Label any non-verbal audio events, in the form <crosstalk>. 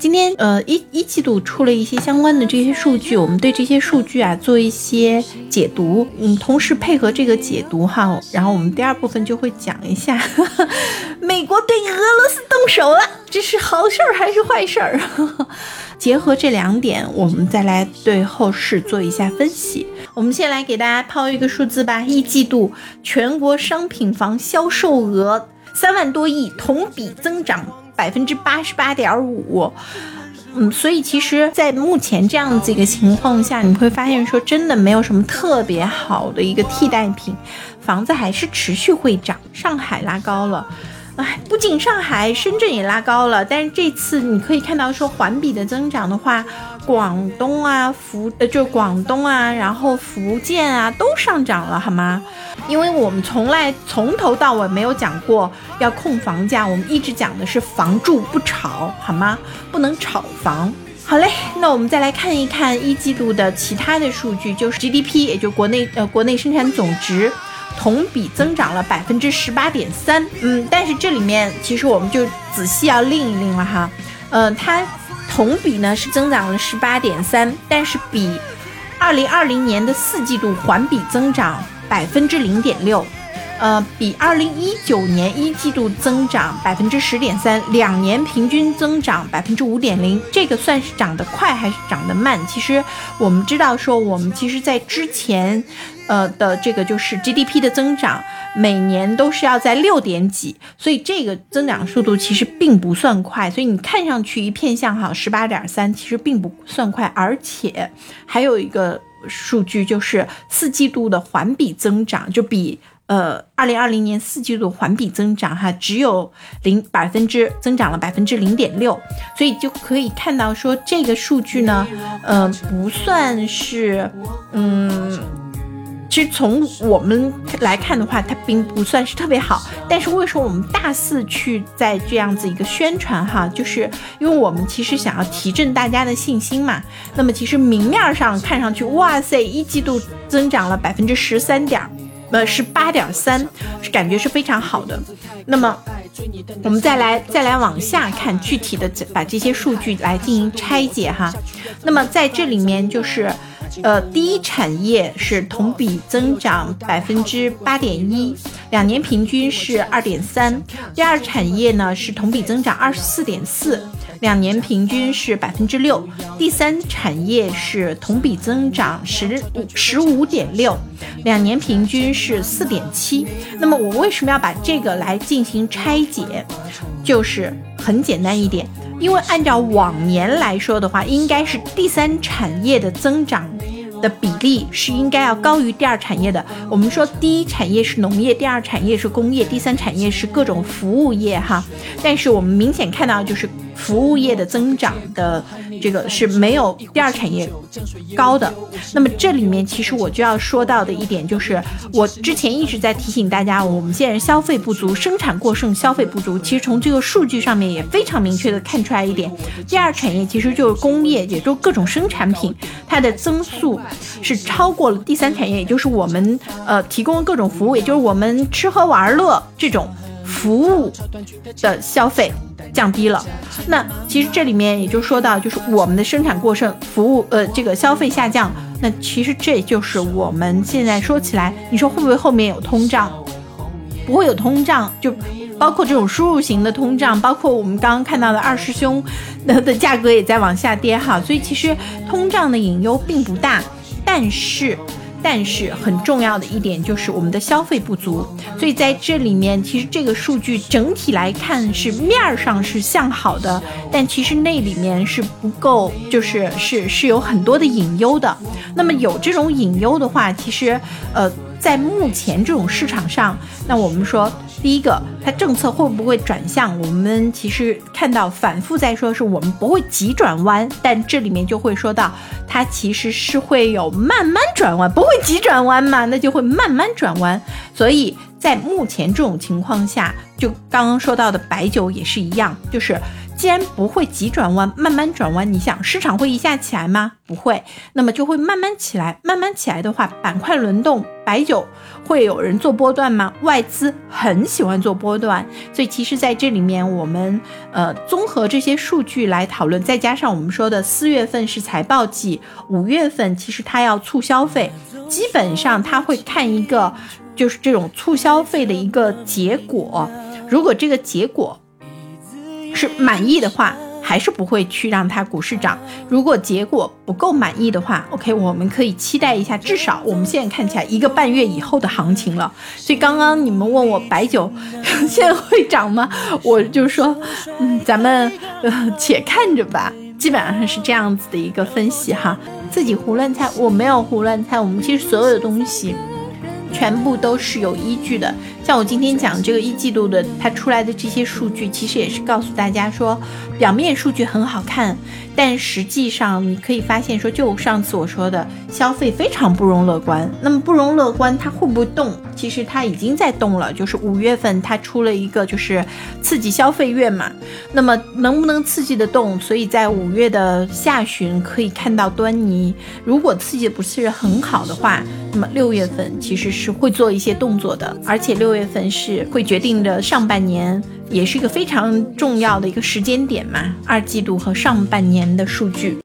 今天呃一一季度出了一些相关的这些数据，我们对这些数据啊做一些解读，嗯，同时配合这个解读哈，然后我们第二部分就会讲一下 <laughs> 美国对俄罗斯动手了，这是好事儿还是坏事儿？<laughs> 结合这两点，我们再来对后市做一下分析。我们先来给大家抛一个数字吧，一季度全国商品房销售额三万多亿，同比增长。百分之八十八点五，嗯，所以其实，在目前这样子一个情况下，你会发现说，真的没有什么特别好的一个替代品，房子还是持续会涨。上海拉高了。哎，不仅上海、深圳也拉高了，但是这次你可以看到说环比的增长的话，广东啊、福呃就广东啊，然后福建啊都上涨了，好吗？因为我们从来从头到尾没有讲过要控房价，我们一直讲的是房住不炒，好吗？不能炒房。好嘞，那我们再来看一看一季度的其他的数据，就是 GDP，也就国内呃国内生产总值。同比增长了百分之十八点三，嗯，但是这里面其实我们就仔细要拎一拎了哈，嗯，它同比呢是增长了十八点三，但是比二零二零年的四季度环比增长百分之零点六。呃，比二零一九年一季度增长百分之十点三，两年平均增长百分之五点零，这个算是涨得快还是涨得慢？其实我们知道说，我们其实在之前，呃的这个就是 GDP 的增长，每年都是要在六点几，所以这个增长速度其实并不算快，所以你看上去一片向好十八点三，其实并不算快，而且还有一个数据就是四季度的环比增长就比。呃，二零二零年四季度环比增长哈，只有零百分之增长了百分之零点六，所以就可以看到说这个数据呢，呃，不算是，嗯，其实从我们来看的话，它并不算是特别好。但是为什么我们大肆去在这样子一个宣传哈，就是因为我们其实想要提振大家的信心嘛。那么其实明面上看上去，哇塞，一季度增长了百分之十三点。呃，是八点三，是感觉是非常好的。那么，我们再来再来往下看，具体的把这些数据来进行拆解哈。那么在这里面就是，呃，第一产业是同比增长百分之八点一，两年平均是二点三。第二产业呢是同比增长二十四点四。两年平均是百分之六，第三产业是同比增长十十五点六，两年平均是四点七。那么我为什么要把这个来进行拆解？就是很简单一点，因为按照往年来说的话，应该是第三产业的增长。的比例是应该要高于第二产业的。我们说第一产业是农业，第二产业是工业，第三产业是各种服务业哈。但是我们明显看到，就是服务业的增长的这个是没有第二产业高的。那么这里面其实我就要说到的一点就是，我之前一直在提醒大家，我们现在消费不足，生产过剩，消费不足。其实从这个数据上面也非常明确的看出来一点，第二产业其实就是工业，也就是各种生产品，它的增速。是超过了第三产业，也就是我们呃提供各种服务，也就是我们吃喝玩乐这种服务的消费降低了。那其实这里面也就说到，就是我们的生产过剩，服务呃这个消费下降。那其实这就是我们现在说起来，你说会不会后面有通胀？不会有通胀，就包括这种输入型的通胀，包括我们刚刚看到的二师兄的的价格也在往下跌哈。所以其实通胀的隐忧并不大。但是，但是很重要的一点就是我们的消费不足，所以在这里面，其实这个数据整体来看是面儿上是向好的，但其实那里面是不够，就是是是有很多的隐忧的。那么有这种隐忧的话，其实呃，在目前这种市场上，那我们说。第一个，它政策会不会转向？我们其实看到反复在说，是我们不会急转弯，但这里面就会说到，它其实是会有慢慢转弯，不会急转弯嘛，那就会慢慢转弯。所以在目前这种情况下，就刚刚说到的白酒也是一样，就是。既然不会急转弯，慢慢转弯，你想市场会一下起来吗？不会，那么就会慢慢起来。慢慢起来的话，板块轮动，白酒会有人做波段吗？外资很喜欢做波段，所以其实在这里面，我们呃综合这些数据来讨论，再加上我们说的四月份是财报季，五月份其实它要促消费，基本上它会看一个就是这种促消费的一个结果，如果这个结果。是满意的话，还是不会去让它股市涨。如果结果不够满意的话，OK，我们可以期待一下，至少我们现在看起来一个半月以后的行情了。所以刚刚你们问我白酒 <laughs> 现在会涨吗？我就说，嗯，咱们呃且看着吧。基本上是这样子的一个分析哈，自己胡乱猜，我没有胡乱猜，我们其实所有的东西。全部都是有依据的，像我今天讲这个一季度的它出来的这些数据，其实也是告诉大家说，表面数据很好看，但实际上你可以发现说，就上次我说的，消费非常不容乐观。那么不容乐观，它会不会动？其实它已经在动了，就是五月份它出了一个就是刺激消费月嘛，那么能不能刺激得动？所以在五月的下旬可以看到端倪。如果刺激不是很好的话，那么六月份其实是会做一些动作的，而且六月月份是会决定着上半年，也是一个非常重要的一个时间点嘛，二季度和上半年的数据。